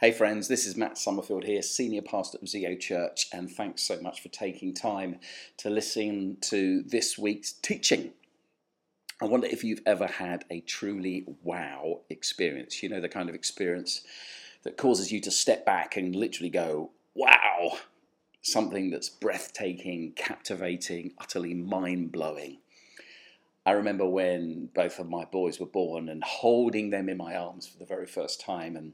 Hey, friends, this is Matt Summerfield here, Senior Pastor of Zeo Church, and thanks so much for taking time to listen to this week's teaching. I wonder if you've ever had a truly wow experience. You know, the kind of experience that causes you to step back and literally go, wow, something that's breathtaking, captivating, utterly mind blowing. I remember when both of my boys were born and holding them in my arms for the very first time and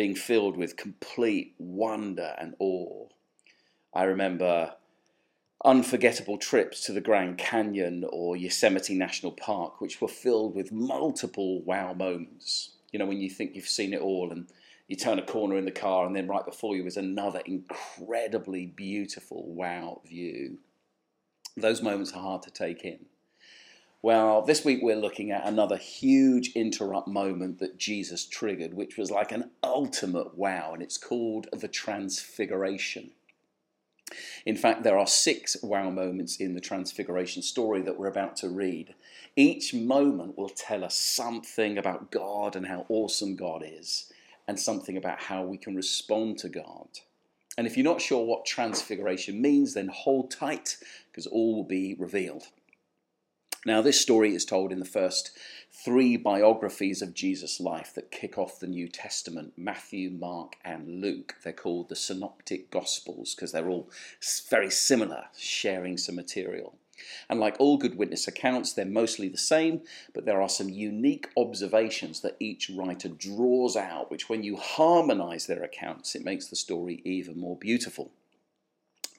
being filled with complete wonder and awe. I remember unforgettable trips to the Grand Canyon or Yosemite National Park, which were filled with multiple wow moments. You know, when you think you've seen it all and you turn a corner in the car, and then right before you is another incredibly beautiful wow view. Those moments are hard to take in. Well, this week we're looking at another huge interrupt moment that Jesus triggered, which was like an ultimate wow, and it's called the Transfiguration. In fact, there are six wow moments in the Transfiguration story that we're about to read. Each moment will tell us something about God and how awesome God is, and something about how we can respond to God. And if you're not sure what Transfiguration means, then hold tight because all will be revealed. Now, this story is told in the first three biographies of Jesus' life that kick off the New Testament Matthew, Mark, and Luke. They're called the Synoptic Gospels because they're all very similar, sharing some material. And like all good witness accounts, they're mostly the same, but there are some unique observations that each writer draws out, which, when you harmonize their accounts, it makes the story even more beautiful.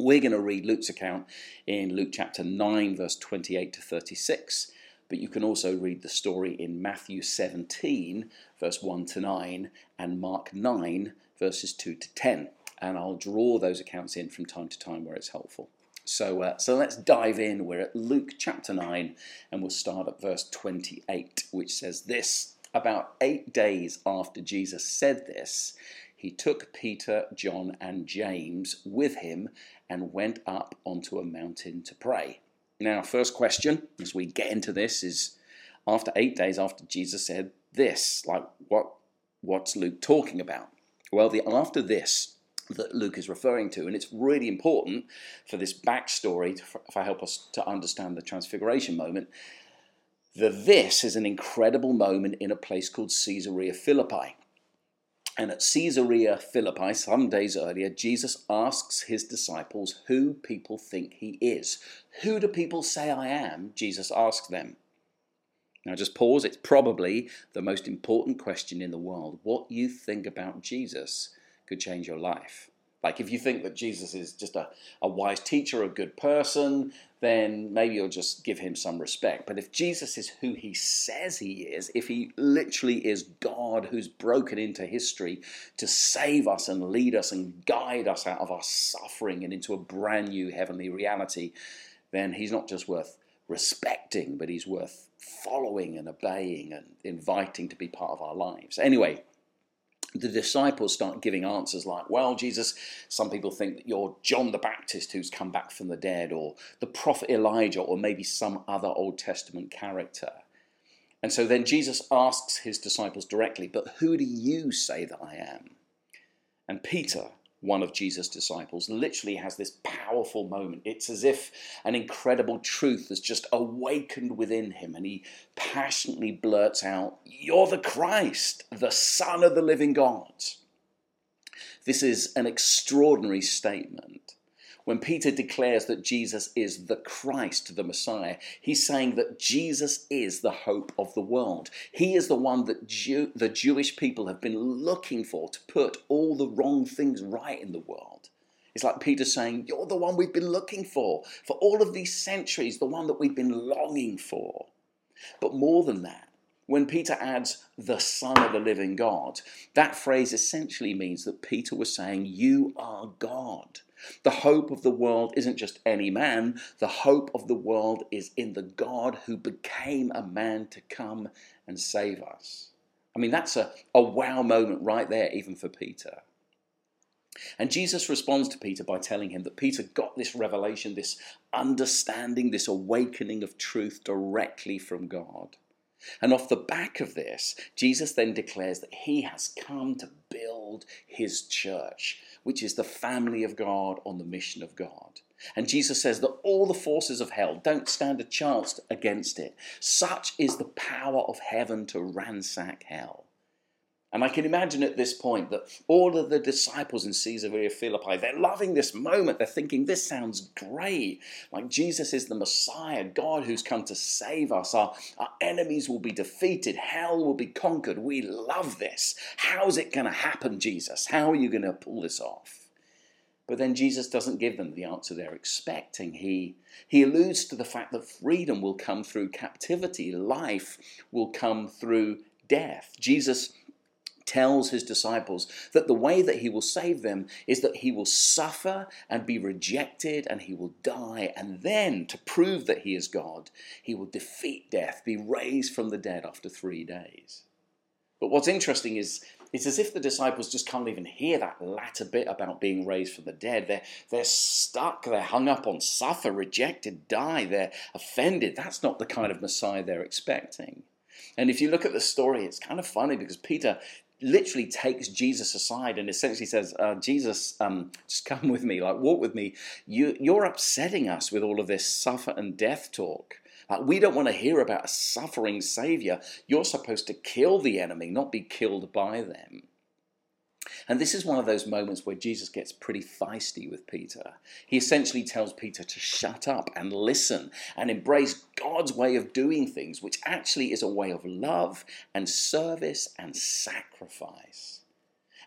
We're going to read Luke's account in Luke chapter 9, verse 28 to 36, but you can also read the story in Matthew 17, verse 1 to 9, and Mark 9, verses 2 to 10. And I'll draw those accounts in from time to time where it's helpful. So, uh, so let's dive in. We're at Luke chapter 9, and we'll start at verse 28, which says this About eight days after Jesus said this, he took Peter, John, and James with him and went up onto a mountain to pray. Now, first question as we get into this is after eight days after Jesus said this, like what what's Luke talking about? Well, the after this that Luke is referring to, and it's really important for this backstory to, for help us to understand the transfiguration moment. The this is an incredible moment in a place called Caesarea Philippi. And at Caesarea Philippi, some days earlier, Jesus asks his disciples who people think he is. Who do people say I am? Jesus asks them. Now, just pause. It's probably the most important question in the world. What you think about Jesus could change your life. Like, if you think that Jesus is just a, a wise teacher, a good person, then maybe you'll just give him some respect. But if Jesus is who he says he is, if he literally is God who's broken into history to save us and lead us and guide us out of our suffering and into a brand new heavenly reality, then he's not just worth respecting, but he's worth following and obeying and inviting to be part of our lives. Anyway, the disciples start giving answers like, Well, Jesus, some people think that you're John the Baptist who's come back from the dead, or the prophet Elijah, or maybe some other Old Testament character. And so then Jesus asks his disciples directly, But who do you say that I am? And Peter one of Jesus' disciples, literally has this powerful moment. It's as if an incredible truth has just awakened within him, and he passionately blurts out, You're the Christ, the Son of the living God. This is an extraordinary statement. When Peter declares that Jesus is the Christ, the Messiah, he's saying that Jesus is the hope of the world. He is the one that Jew, the Jewish people have been looking for to put all the wrong things right in the world. It's like Peter saying, You're the one we've been looking for for all of these centuries, the one that we've been longing for. But more than that, when Peter adds the Son of the living God, that phrase essentially means that Peter was saying, You are God. The hope of the world isn't just any man, the hope of the world is in the God who became a man to come and save us. I mean, that's a, a wow moment right there, even for Peter. And Jesus responds to Peter by telling him that Peter got this revelation, this understanding, this awakening of truth directly from God. And off the back of this, Jesus then declares that he has come to build his church, which is the family of God on the mission of God. And Jesus says that all the forces of hell don't stand a chance against it. Such is the power of heaven to ransack hell. And I can imagine at this point that all of the disciples in Caesarea Philippi, they're loving this moment. They're thinking, this sounds great. Like Jesus is the Messiah, God who's come to save us. Our, our enemies will be defeated, hell will be conquered. We love this. How's it going to happen, Jesus? How are you going to pull this off? But then Jesus doesn't give them the answer they're expecting. He, he alludes to the fact that freedom will come through captivity, life will come through death. Jesus tells his disciples that the way that he will save them is that he will suffer and be rejected and he will die. And then, to prove that he is God, he will defeat death, be raised from the dead after three days. But what's interesting is it's as if the disciples just can't even hear that latter bit about being raised from the dead. They're, they're stuck, they're hung up on suffer, rejected, die, they're offended. That's not the kind of Messiah they're expecting. And if you look at the story, it's kind of funny because Peter literally takes Jesus aside and essentially says, uh, Jesus, um, just come with me, like walk with me. You, you're upsetting us with all of this suffer and death talk. Like, we don't want to hear about a suffering Savior. You're supposed to kill the enemy, not be killed by them. And this is one of those moments where Jesus gets pretty feisty with Peter. He essentially tells Peter to shut up and listen and embrace God's way of doing things, which actually is a way of love and service and sacrifice.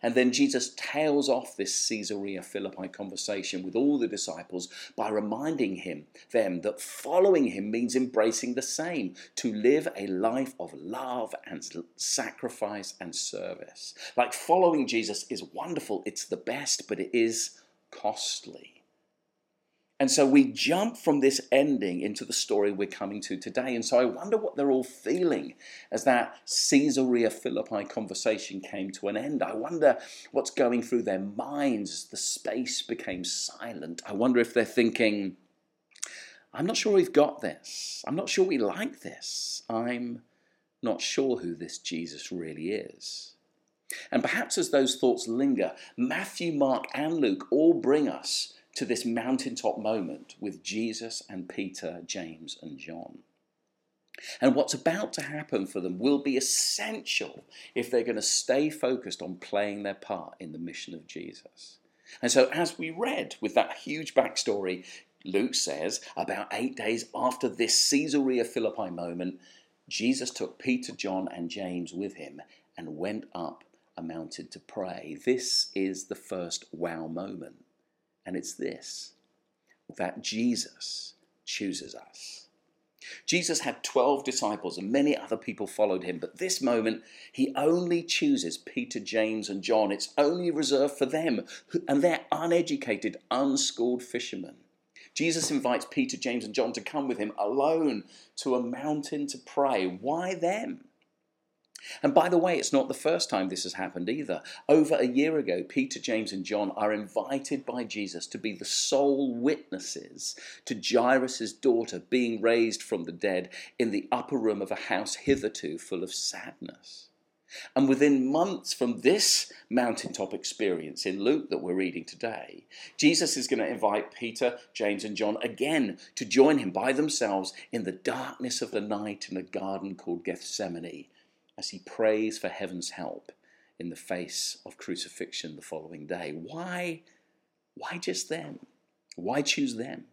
And then Jesus tails off this Caesarea Philippi conversation with all the disciples by reminding him them that following him means embracing the same, to live a life of love and sacrifice and service. Like following Jesus is wonderful, it's the best, but it is costly. And so we jump from this ending into the story we're coming to today. And so I wonder what they're all feeling as that Caesarea Philippi conversation came to an end. I wonder what's going through their minds as the space became silent. I wonder if they're thinking, I'm not sure we've got this. I'm not sure we like this. I'm not sure who this Jesus really is. And perhaps as those thoughts linger, Matthew, Mark, and Luke all bring us to this mountaintop moment with Jesus and Peter, James, and John. And what's about to happen for them will be essential if they're going to stay focused on playing their part in the mission of Jesus. And so, as we read with that huge backstory, Luke says about eight days after this Caesarea Philippi moment, Jesus took Peter, John, and James with him and went up a mountain to pray. This is the first wow moment. And it's this that Jesus chooses us. Jesus had 12 disciples and many other people followed him, but this moment he only chooses Peter, James, and John. It's only reserved for them, and they're uneducated, unschooled fishermen. Jesus invites Peter, James, and John to come with him alone to a mountain to pray. Why them? And by the way, it's not the first time this has happened either. Over a year ago, Peter, James, and John are invited by Jesus to be the sole witnesses to Jairus' daughter being raised from the dead in the upper room of a house hitherto full of sadness. And within months from this mountaintop experience in Luke that we're reading today, Jesus is going to invite Peter, James, and John again to join him by themselves in the darkness of the night in a garden called Gethsemane as he prays for heaven's help in the face of crucifixion the following day. Why, why just them? Why choose them?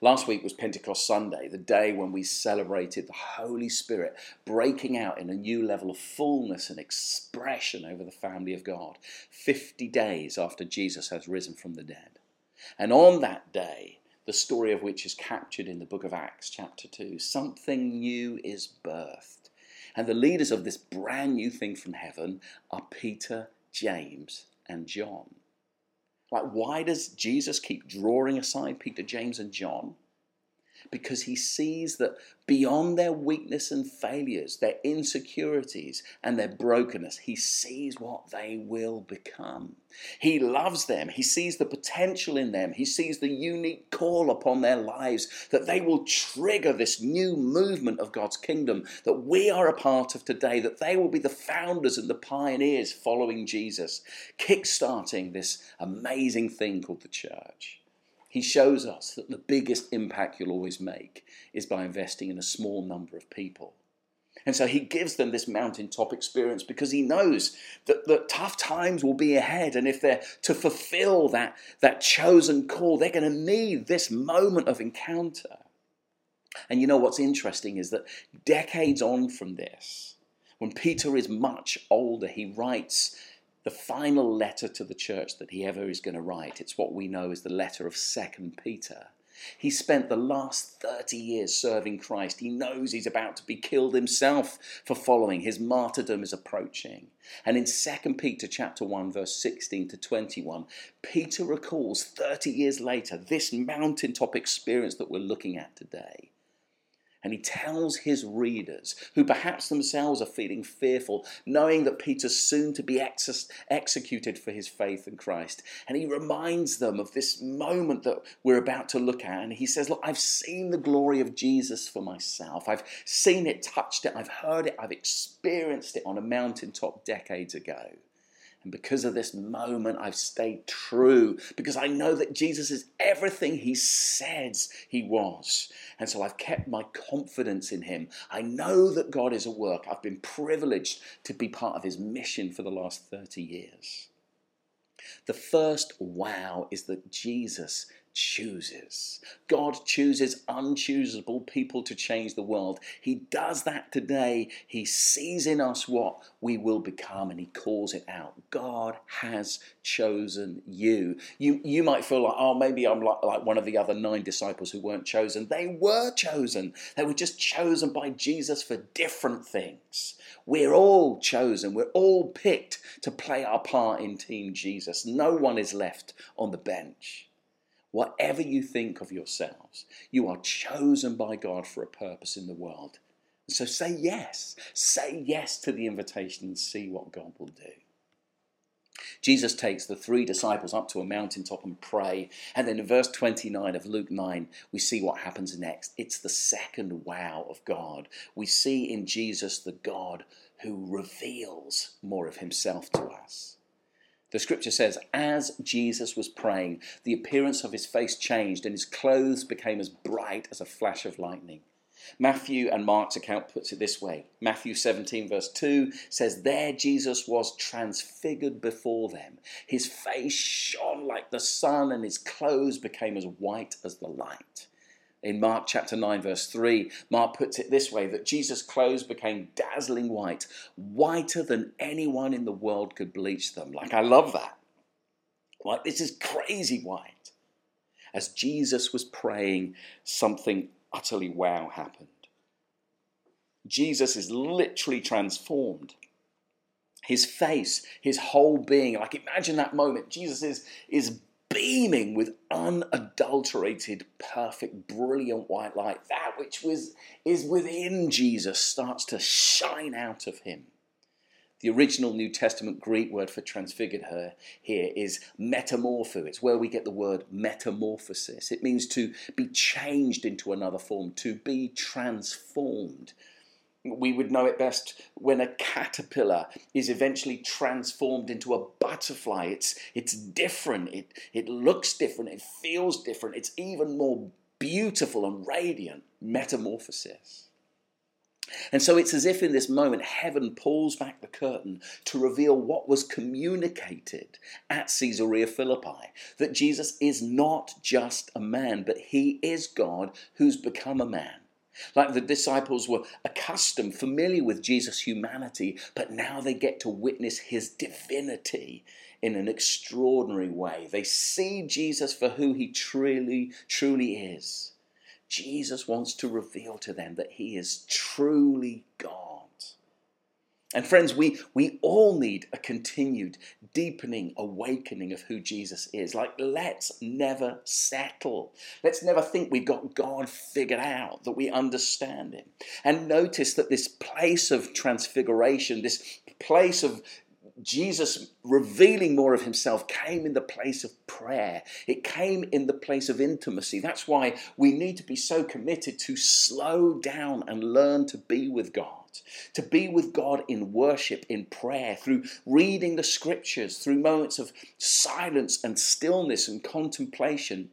Last week was Pentecost Sunday, the day when we celebrated the Holy Spirit breaking out in a new level of fullness and expression over the family of God, 50 days after Jesus has risen from the dead. And on that day, the story of which is captured in the book of Acts, chapter 2, something new is birthed. And the leaders of this brand new thing from heaven are Peter, James, and John. Like, why does Jesus keep drawing aside Peter, James, and John? Because he sees that beyond their weakness and failures, their insecurities and their brokenness, he sees what they will become. He loves them. He sees the potential in them. He sees the unique call upon their lives that they will trigger this new movement of God's kingdom that we are a part of today, that they will be the founders and the pioneers following Jesus, kickstarting this amazing thing called the church. He shows us that the biggest impact you'll always make is by investing in a small number of people. And so he gives them this mountaintop experience because he knows that, that tough times will be ahead. And if they're to fulfill that, that chosen call, they're going to need this moment of encounter. And you know what's interesting is that decades on from this, when Peter is much older, he writes the final letter to the church that he ever is going to write. It's what we know as the letter of Second Peter. He spent the last 30 years serving Christ. He knows he's about to be killed himself for following. His martyrdom is approaching. And in 2 Peter chapter 1 verse 16 to 21, Peter recalls 30 years later this mountaintop experience that we're looking at today. And he tells his readers, who perhaps themselves are feeling fearful, knowing that Peter's soon to be ex- executed for his faith in Christ. And he reminds them of this moment that we're about to look at. And he says, Look, I've seen the glory of Jesus for myself. I've seen it, touched it, I've heard it, I've experienced it on a mountaintop decades ago. And because of this moment, I've stayed true because I know that Jesus is everything he says he was. And so I've kept my confidence in him. I know that God is at work. I've been privileged to be part of his mission for the last 30 years. The first wow is that Jesus chooses. God chooses unchoosable people to change the world. He does that today. He sees in us what we will become and he calls it out. God has chosen you. You, you might feel like, oh, maybe I'm like, like one of the other nine disciples who weren't chosen. They were chosen. They were just chosen by Jesus for different things. We're all chosen. We're all picked to play our part in Team Jesus. No one is left on the bench. Whatever you think of yourselves, you are chosen by God for a purpose in the world. So say yes. Say yes to the invitation and see what God will do. Jesus takes the three disciples up to a mountaintop and pray. And then in verse 29 of Luke 9, we see what happens next. It's the second wow of God. We see in Jesus the God who reveals more of himself to us. The scripture says, as Jesus was praying, the appearance of his face changed and his clothes became as bright as a flash of lightning. Matthew and Mark's account puts it this way Matthew 17, verse 2 says, There Jesus was transfigured before them. His face shone like the sun, and his clothes became as white as the light. In Mark chapter 9, verse 3, Mark puts it this way that Jesus' clothes became dazzling white, whiter than anyone in the world could bleach them. Like, I love that. Like, this is crazy white. As Jesus was praying, something utterly wow happened. Jesus is literally transformed. His face, his whole being, like imagine that moment. Jesus is, is beaming with unadulterated, perfect, brilliant white light. That which was, is within Jesus starts to shine out of him. The original New Testament Greek word for transfigured her here is metamorpho. It's where we get the word metamorphosis. It means to be changed into another form, to be transformed we would know it best when a caterpillar is eventually transformed into a butterfly. It's, it's different, it, it looks different, it feels different, it's even more beautiful and radiant. Metamorphosis. And so it's as if in this moment heaven pulls back the curtain to reveal what was communicated at Caesarea Philippi that Jesus is not just a man, but he is God who's become a man. Like the disciples were accustomed, familiar with Jesus' humanity, but now they get to witness his divinity in an extraordinary way. They see Jesus for who he truly, truly is. Jesus wants to reveal to them that he is truly God. And friends, we, we all need a continued, deepening awakening of who Jesus is. Like, let's never settle. Let's never think we've got God figured out, that we understand Him. And notice that this place of transfiguration, this place of Jesus revealing more of himself came in the place of prayer. It came in the place of intimacy. That's why we need to be so committed to slow down and learn to be with God. To be with God in worship, in prayer, through reading the scriptures, through moments of silence and stillness and contemplation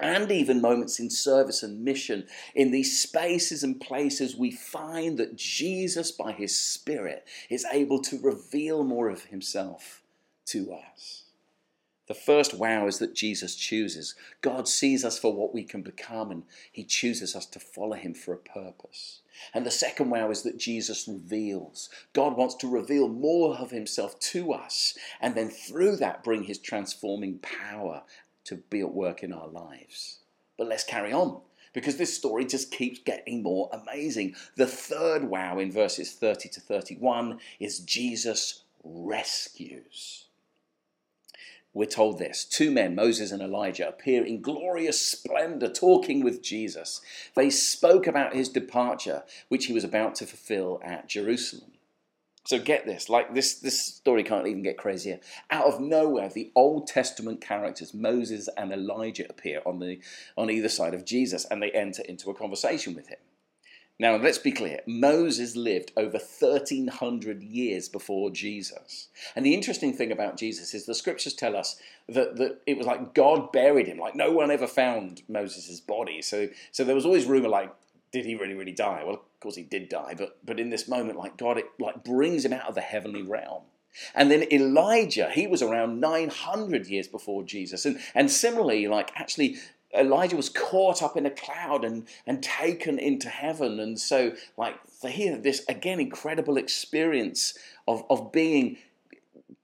and even moments in service and mission, in these spaces and places, we find that Jesus, by his Spirit, is able to reveal more of himself to us. The first wow is that Jesus chooses. God sees us for what we can become, and he chooses us to follow him for a purpose. And the second wow is that Jesus reveals. God wants to reveal more of himself to us, and then through that bring his transforming power to be at work in our lives. But let's carry on because this story just keeps getting more amazing. The third wow in verses 30 to 31 is Jesus rescues. We're told this two men, Moses and Elijah, appear in glorious splendor talking with Jesus. They spoke about his departure, which he was about to fulfill at Jerusalem. So get this, like this, this story can't even get crazier. Out of nowhere, the Old Testament characters Moses and Elijah appear on the on either side of Jesus, and they enter into a conversation with him. Now, let's be clear. Moses lived over 1300 years before Jesus. And the interesting thing about Jesus is the scriptures tell us that, that it was like God buried him. Like no one ever found Moses' body. So, so there was always rumor like, did he really, really die? Well, of course he did die, but but in this moment, like God, it like brings him out of the heavenly realm. And then Elijah, he was around 900 years before Jesus. And, and similarly, like actually, Elijah was caught up in a cloud and, and taken into heaven. And so, like, here, this again incredible experience of, of being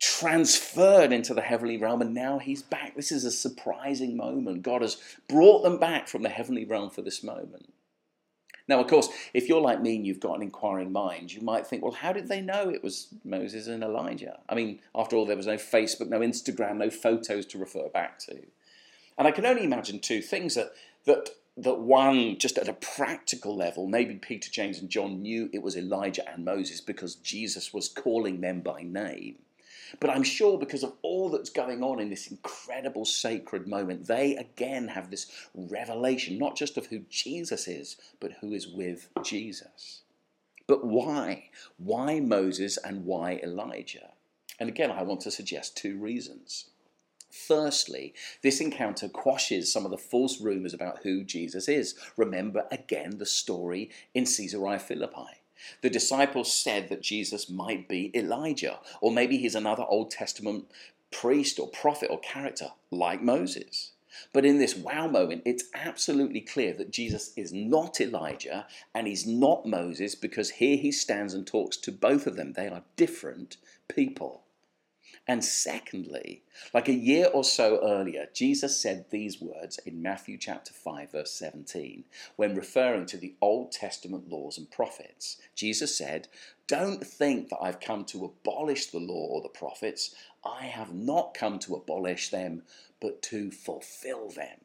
transferred into the heavenly realm, and now he's back. This is a surprising moment. God has brought them back from the heavenly realm for this moment. Now, of course, if you're like me and you've got an inquiring mind, you might think, well, how did they know it was Moses and Elijah? I mean, after all, there was no Facebook, no Instagram, no photos to refer back to. And I can only imagine two things that, that, that one, just at a practical level, maybe Peter, James, and John knew it was Elijah and Moses because Jesus was calling them by name. But I'm sure because of all that's going on in this incredible sacred moment, they again have this revelation, not just of who Jesus is, but who is with Jesus. But why? Why Moses and why Elijah? And again, I want to suggest two reasons. Firstly, this encounter quashes some of the false rumours about who Jesus is. Remember again the story in Caesarea Philippi. The disciples said that Jesus might be Elijah, or maybe he's another Old Testament priest or prophet or character like Moses. But in this wow moment, it's absolutely clear that Jesus is not Elijah and he's not Moses because here he stands and talks to both of them. They are different people. And secondly, like a year or so earlier, Jesus said these words in Matthew chapter 5, verse 17, when referring to the Old Testament laws and prophets. Jesus said, Don't think that I've come to abolish the law or the prophets. I have not come to abolish them, but to fulfill them.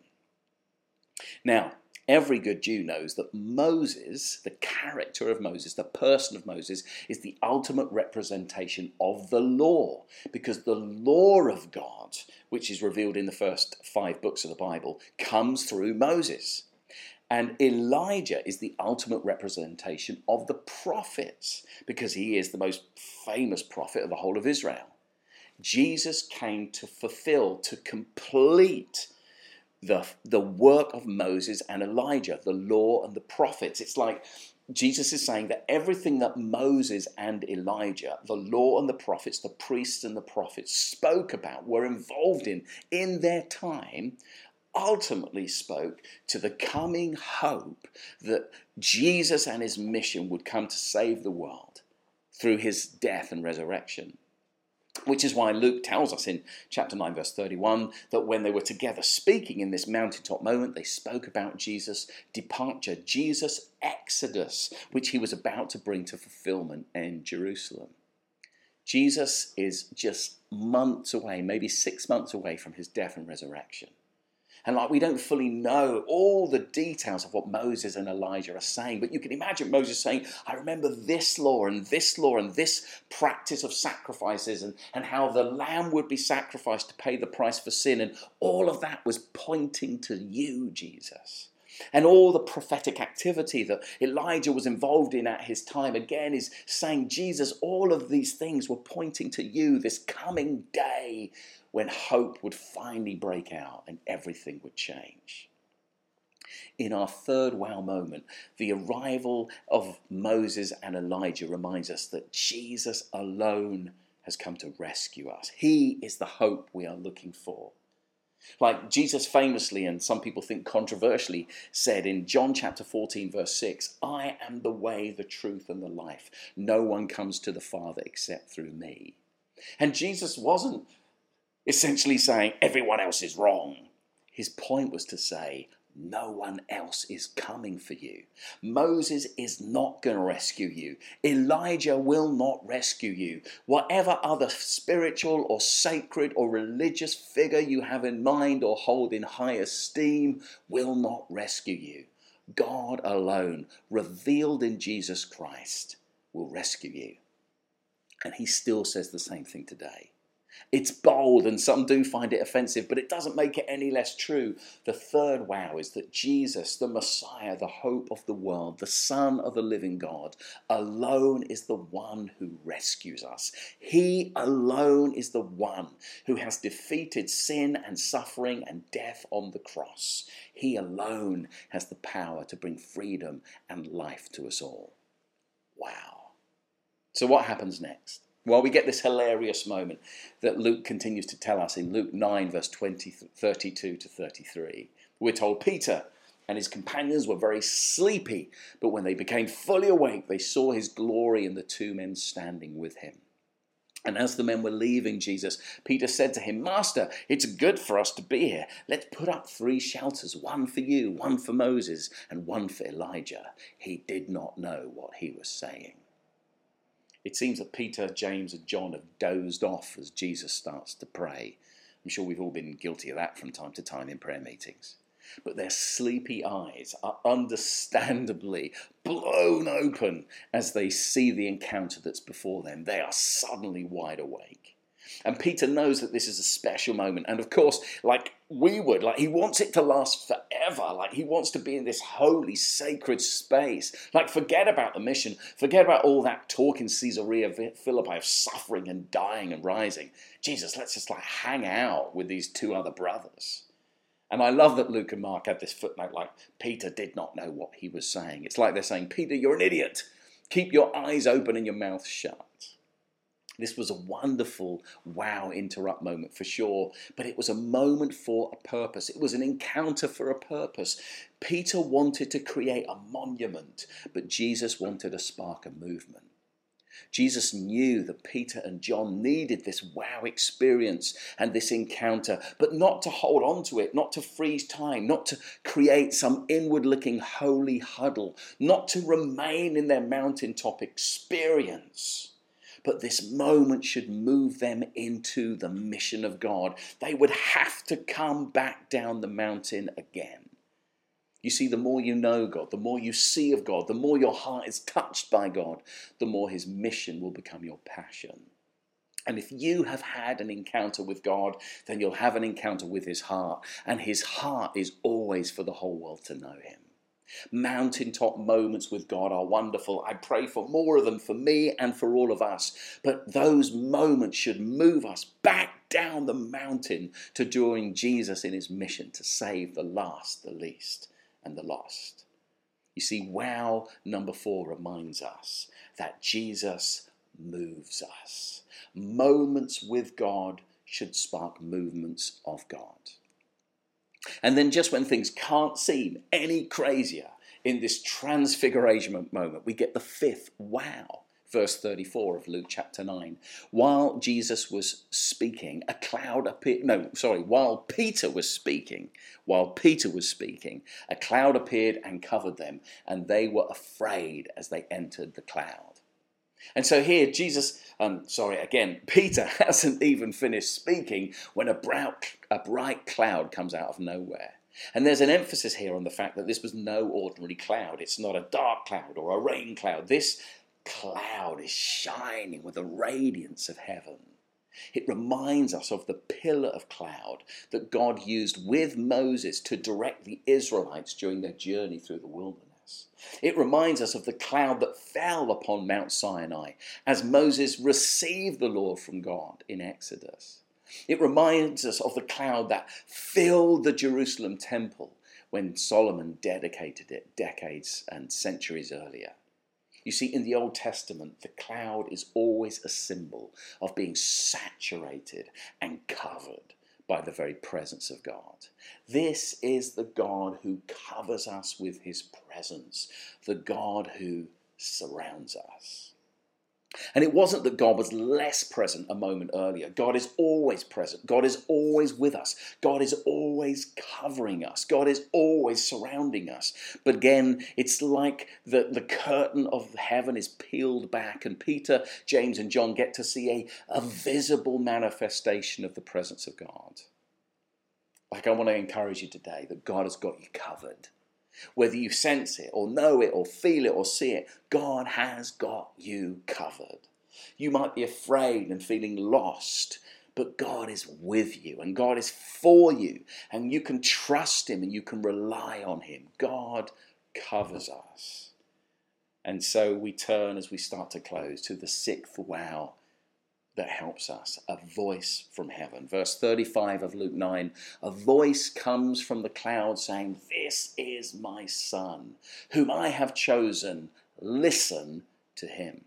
Now, Every good Jew knows that Moses, the character of Moses, the person of Moses, is the ultimate representation of the law, because the law of God, which is revealed in the first five books of the Bible, comes through Moses. And Elijah is the ultimate representation of the prophets, because he is the most famous prophet of the whole of Israel. Jesus came to fulfill, to complete the, the work of Moses and Elijah, the law and the prophets. It's like Jesus is saying that everything that Moses and Elijah, the law and the prophets, the priests and the prophets spoke about, were involved in in their time, ultimately spoke to the coming hope that Jesus and his mission would come to save the world through his death and resurrection. Which is why Luke tells us in chapter 9, verse 31, that when they were together speaking in this mountaintop moment, they spoke about Jesus' departure, Jesus' exodus, which he was about to bring to fulfillment in Jerusalem. Jesus is just months away, maybe six months away from his death and resurrection. And like we don't fully know all the details of what Moses and Elijah are saying, but you can imagine Moses saying, I remember this law and this law and this practice of sacrifices and, and how the lamb would be sacrificed to pay the price for sin. And all of that was pointing to you, Jesus. And all the prophetic activity that Elijah was involved in at his time again is saying, Jesus, all of these things were pointing to you, this coming day when hope would finally break out and everything would change. In our third wow moment, the arrival of Moses and Elijah reminds us that Jesus alone has come to rescue us. He is the hope we are looking for. Like Jesus famously, and some people think controversially, said in John chapter 14, verse 6, I am the way, the truth, and the life. No one comes to the Father except through me. And Jesus wasn't essentially saying everyone else is wrong. His point was to say, no one else is coming for you. Moses is not going to rescue you. Elijah will not rescue you. Whatever other spiritual or sacred or religious figure you have in mind or hold in high esteem will not rescue you. God alone, revealed in Jesus Christ, will rescue you. And he still says the same thing today. It's bold, and some do find it offensive, but it doesn't make it any less true. The third wow is that Jesus, the Messiah, the hope of the world, the Son of the living God, alone is the one who rescues us. He alone is the one who has defeated sin and suffering and death on the cross. He alone has the power to bring freedom and life to us all. Wow. So, what happens next? Well, we get this hilarious moment that Luke continues to tell us in Luke 9, verse 20, 32 to 33. We're told Peter and his companions were very sleepy, but when they became fully awake, they saw his glory and the two men standing with him. And as the men were leaving Jesus, Peter said to him, Master, it's good for us to be here. Let's put up three shelters one for you, one for Moses, and one for Elijah. He did not know what he was saying. It seems that Peter, James, and John have dozed off as Jesus starts to pray. I'm sure we've all been guilty of that from time to time in prayer meetings. But their sleepy eyes are understandably blown open as they see the encounter that's before them. They are suddenly wide awake. And Peter knows that this is a special moment. And of course, like we would, like he wants it to last forever. Like he wants to be in this holy, sacred space. Like forget about the mission. Forget about all that talk in Caesarea Philippi of suffering and dying and rising. Jesus, let's just like hang out with these two other brothers. And I love that Luke and Mark have this footnote like, Peter did not know what he was saying. It's like they're saying, Peter, you're an idiot. Keep your eyes open and your mouth shut. This was a wonderful wow interrupt moment for sure, but it was a moment for a purpose. It was an encounter for a purpose. Peter wanted to create a monument, but Jesus wanted to spark a movement. Jesus knew that Peter and John needed this wow experience and this encounter, but not to hold on to it, not to freeze time, not to create some inward looking holy huddle, not to remain in their mountaintop experience but this moment should move them into the mission of God. They would have to come back down the mountain again. You see, the more you know God, the more you see of God, the more your heart is touched by God, the more His mission will become your passion. And if you have had an encounter with God, then you'll have an encounter with His heart. And His heart is always for the whole world to know Him. Mountaintop moments with God are wonderful. I pray for more of them for me and for all of us. But those moments should move us back down the mountain to join Jesus in his mission to save the last, the least, and the lost. You see, wow number four reminds us that Jesus moves us. Moments with God should spark movements of God. And then, just when things can't seem any crazier, in this transfiguration moment, we get the fifth wow. Verse 34 of Luke chapter 9. While Jesus was speaking, a cloud appeared. No, sorry, while Peter was speaking, while Peter was speaking, a cloud appeared and covered them, and they were afraid as they entered the cloud. And so here, Jesus, um, sorry, again, Peter hasn't even finished speaking when a, bright, a bright cloud comes out of nowhere. And there's an emphasis here on the fact that this was no ordinary cloud. It's not a dark cloud or a rain cloud. This cloud is shining with the radiance of heaven. It reminds us of the pillar of cloud that God used with Moses to direct the Israelites during their journey through the wilderness. It reminds us of the cloud that fell upon Mount Sinai as Moses received the law from God in Exodus. It reminds us of the cloud that filled the Jerusalem temple when Solomon dedicated it decades and centuries earlier. You see, in the Old Testament, the cloud is always a symbol of being saturated and covered by the very presence of God. This is the God who covers us with his presence, the God who surrounds us. And it wasn't that God was less present a moment earlier. God is always present. God is always with us. God is always covering us. God is always surrounding us. But again, it's like the, the curtain of heaven is peeled back, and Peter, James, and John get to see a, a visible manifestation of the presence of God. Like I want to encourage you today that God has got you covered. Whether you sense it or know it or feel it or see it, God has got you covered. You might be afraid and feeling lost, but God is with you and God is for you, and you can trust Him and you can rely on Him. God covers us. And so we turn as we start to close to the sixth wow that helps us a voice from heaven. Verse 35 of Luke 9 a voice comes from the cloud saying, This is my son, whom I have chosen. Listen to him.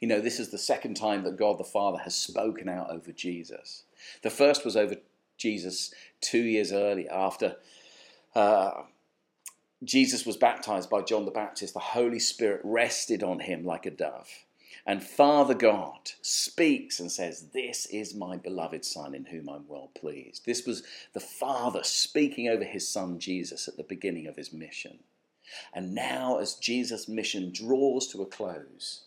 You know, this is the second time that God the Father has spoken out over Jesus. The first was over Jesus two years earlier after. Uh, Jesus was baptized by John the Baptist, the Holy Spirit rested on him like a dove. And Father God speaks and says, This is my beloved Son in whom I'm well pleased. This was the Father speaking over his Son Jesus at the beginning of his mission. And now, as Jesus' mission draws to a close,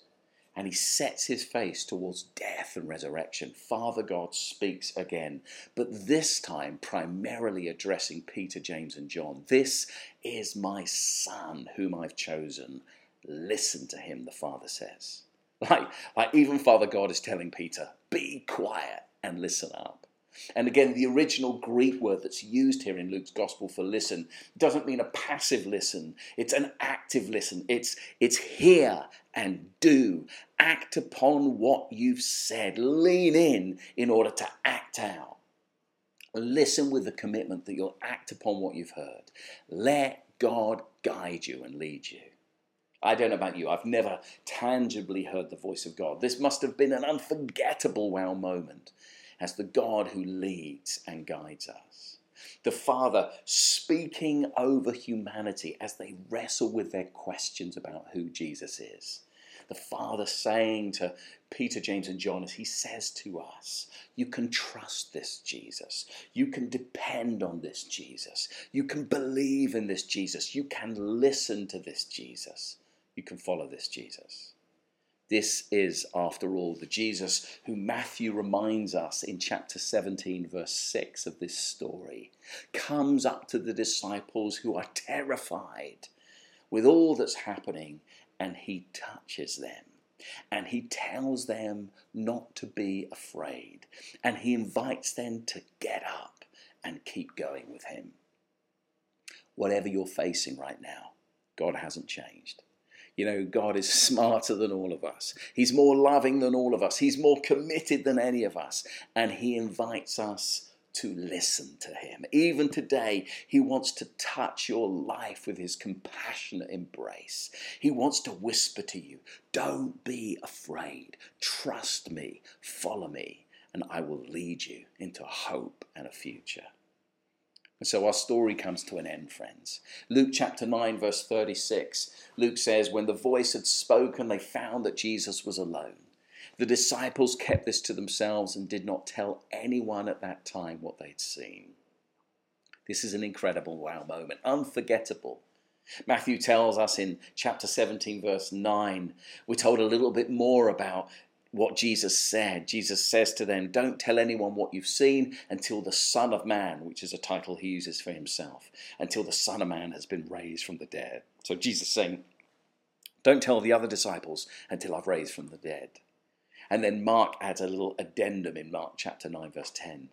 and he sets his face towards death and resurrection. Father God speaks again, but this time primarily addressing Peter, James, and John. This is my son whom I've chosen. Listen to him, the Father says. Like, like even Father God is telling Peter, be quiet and listen up. And again, the original Greek word that's used here in Luke's gospel for listen doesn't mean a passive listen. It's an active listen. It's, it's hear and do. Act upon what you've said. Lean in in order to act out. Listen with the commitment that you'll act upon what you've heard. Let God guide you and lead you. I don't know about you, I've never tangibly heard the voice of God. This must have been an unforgettable wow moment as the God who leads and guides us. The Father speaking over humanity as they wrestle with their questions about who Jesus is. The Father saying to Peter, James, and John, as he says to us, You can trust this Jesus. You can depend on this Jesus. You can believe in this Jesus. You can listen to this Jesus you can follow this Jesus. This is, after all, the Jesus who Matthew reminds us in chapter 17, verse 6 of this story, comes up to the disciples who are terrified with all that's happening and he touches them. And he tells them not to be afraid. And he invites them to get up and keep going with him. Whatever you're facing right now, God hasn't changed. You know, God is smarter than all of us. He's more loving than all of us. He's more committed than any of us. And He invites us to listen to Him. Even today, He wants to touch your life with His compassionate embrace. He wants to whisper to you, Don't be afraid. Trust me. Follow me. And I will lead you into hope and a future. And so our story comes to an end, friends. Luke chapter 9, verse 36, Luke says, When the voice had spoken, they found that Jesus was alone. The disciples kept this to themselves and did not tell anyone at that time what they'd seen. This is an incredible wow moment, unforgettable. Matthew tells us in chapter 17, verse 9, we're told a little bit more about what Jesus said. Jesus says to them, Don't tell anyone what you've seen until the Son of Man, which is a title he uses for himself, until the Son of Man has been raised from the dead. So Jesus saying, Don't tell the other disciples until I've raised from the dead. And then Mark adds a little addendum in Mark chapter 9, verse 10.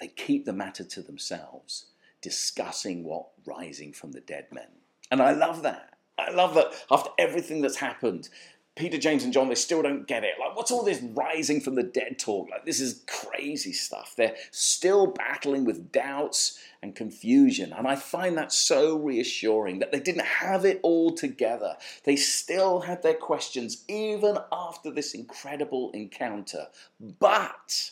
They keep the matter to themselves, discussing what rising from the dead meant. And I love that. I love that after everything that's happened, Peter, James, and John, they still don't get it. Like, what's all this rising from the dead talk? Like, this is crazy stuff. They're still battling with doubts and confusion. And I find that so reassuring that they didn't have it all together. They still had their questions even after this incredible encounter. But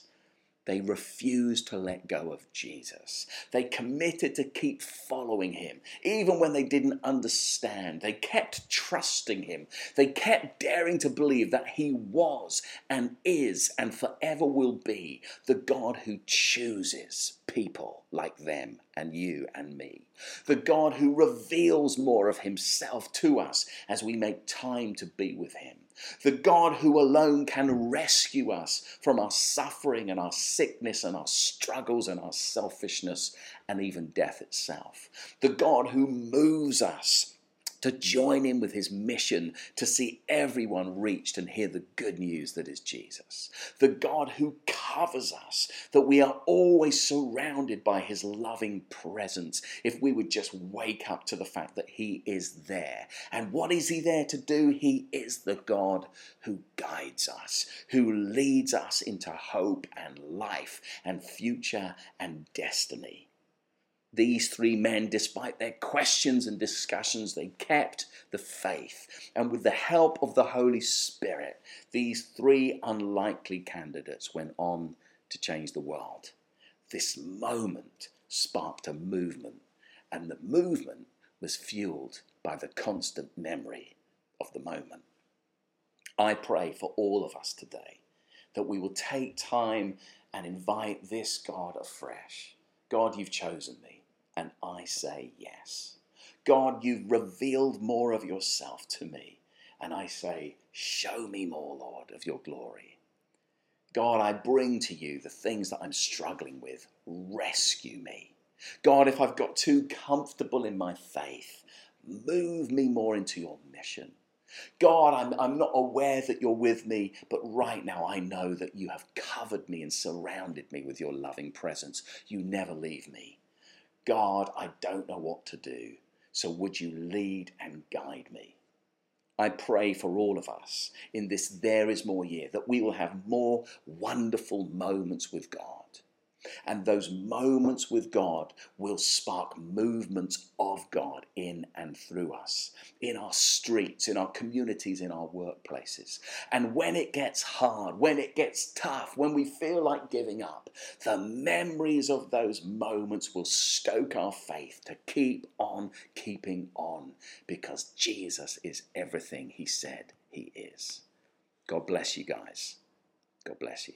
they refused to let go of Jesus. They committed to keep following him, even when they didn't understand. They kept trusting him. They kept daring to believe that he was and is and forever will be the God who chooses people like them and you and me. The God who reveals more of himself to us as we make time to be with him the God who alone can rescue us from our suffering and our sickness and our struggles and our selfishness and even death itself, the God who moves us to join in with his mission to see everyone reached and hear the good news that is Jesus. The God who covers us, that we are always surrounded by his loving presence if we would just wake up to the fact that he is there. And what is he there to do? He is the God who guides us, who leads us into hope and life and future and destiny. These three men, despite their questions and discussions, they kept the faith. And with the help of the Holy Spirit, these three unlikely candidates went on to change the world. This moment sparked a movement, and the movement was fueled by the constant memory of the moment. I pray for all of us today that we will take time and invite this God afresh. God, you've chosen me and I say yes. God, you've revealed more of yourself to me, and I say, Show me more, Lord, of your glory. God, I bring to you the things that I'm struggling with. Rescue me. God, if I've got too comfortable in my faith, move me more into your mission. God, I'm, I'm not aware that you're with me, but right now I know that you have covered me and surrounded me with your loving presence. You never leave me. God, I don't know what to do, so would you lead and guide me? I pray for all of us in this There Is More year that we will have more wonderful moments with God and those moments with God will spark movements of God in and through us, in our streets, in our communities, in our workplaces. And when it gets hard, when it gets tough, when we feel like giving up, the memories of those moments will stoke our faith to keep on keeping on because Jesus is everything He said He is. God bless you guys. God bless you.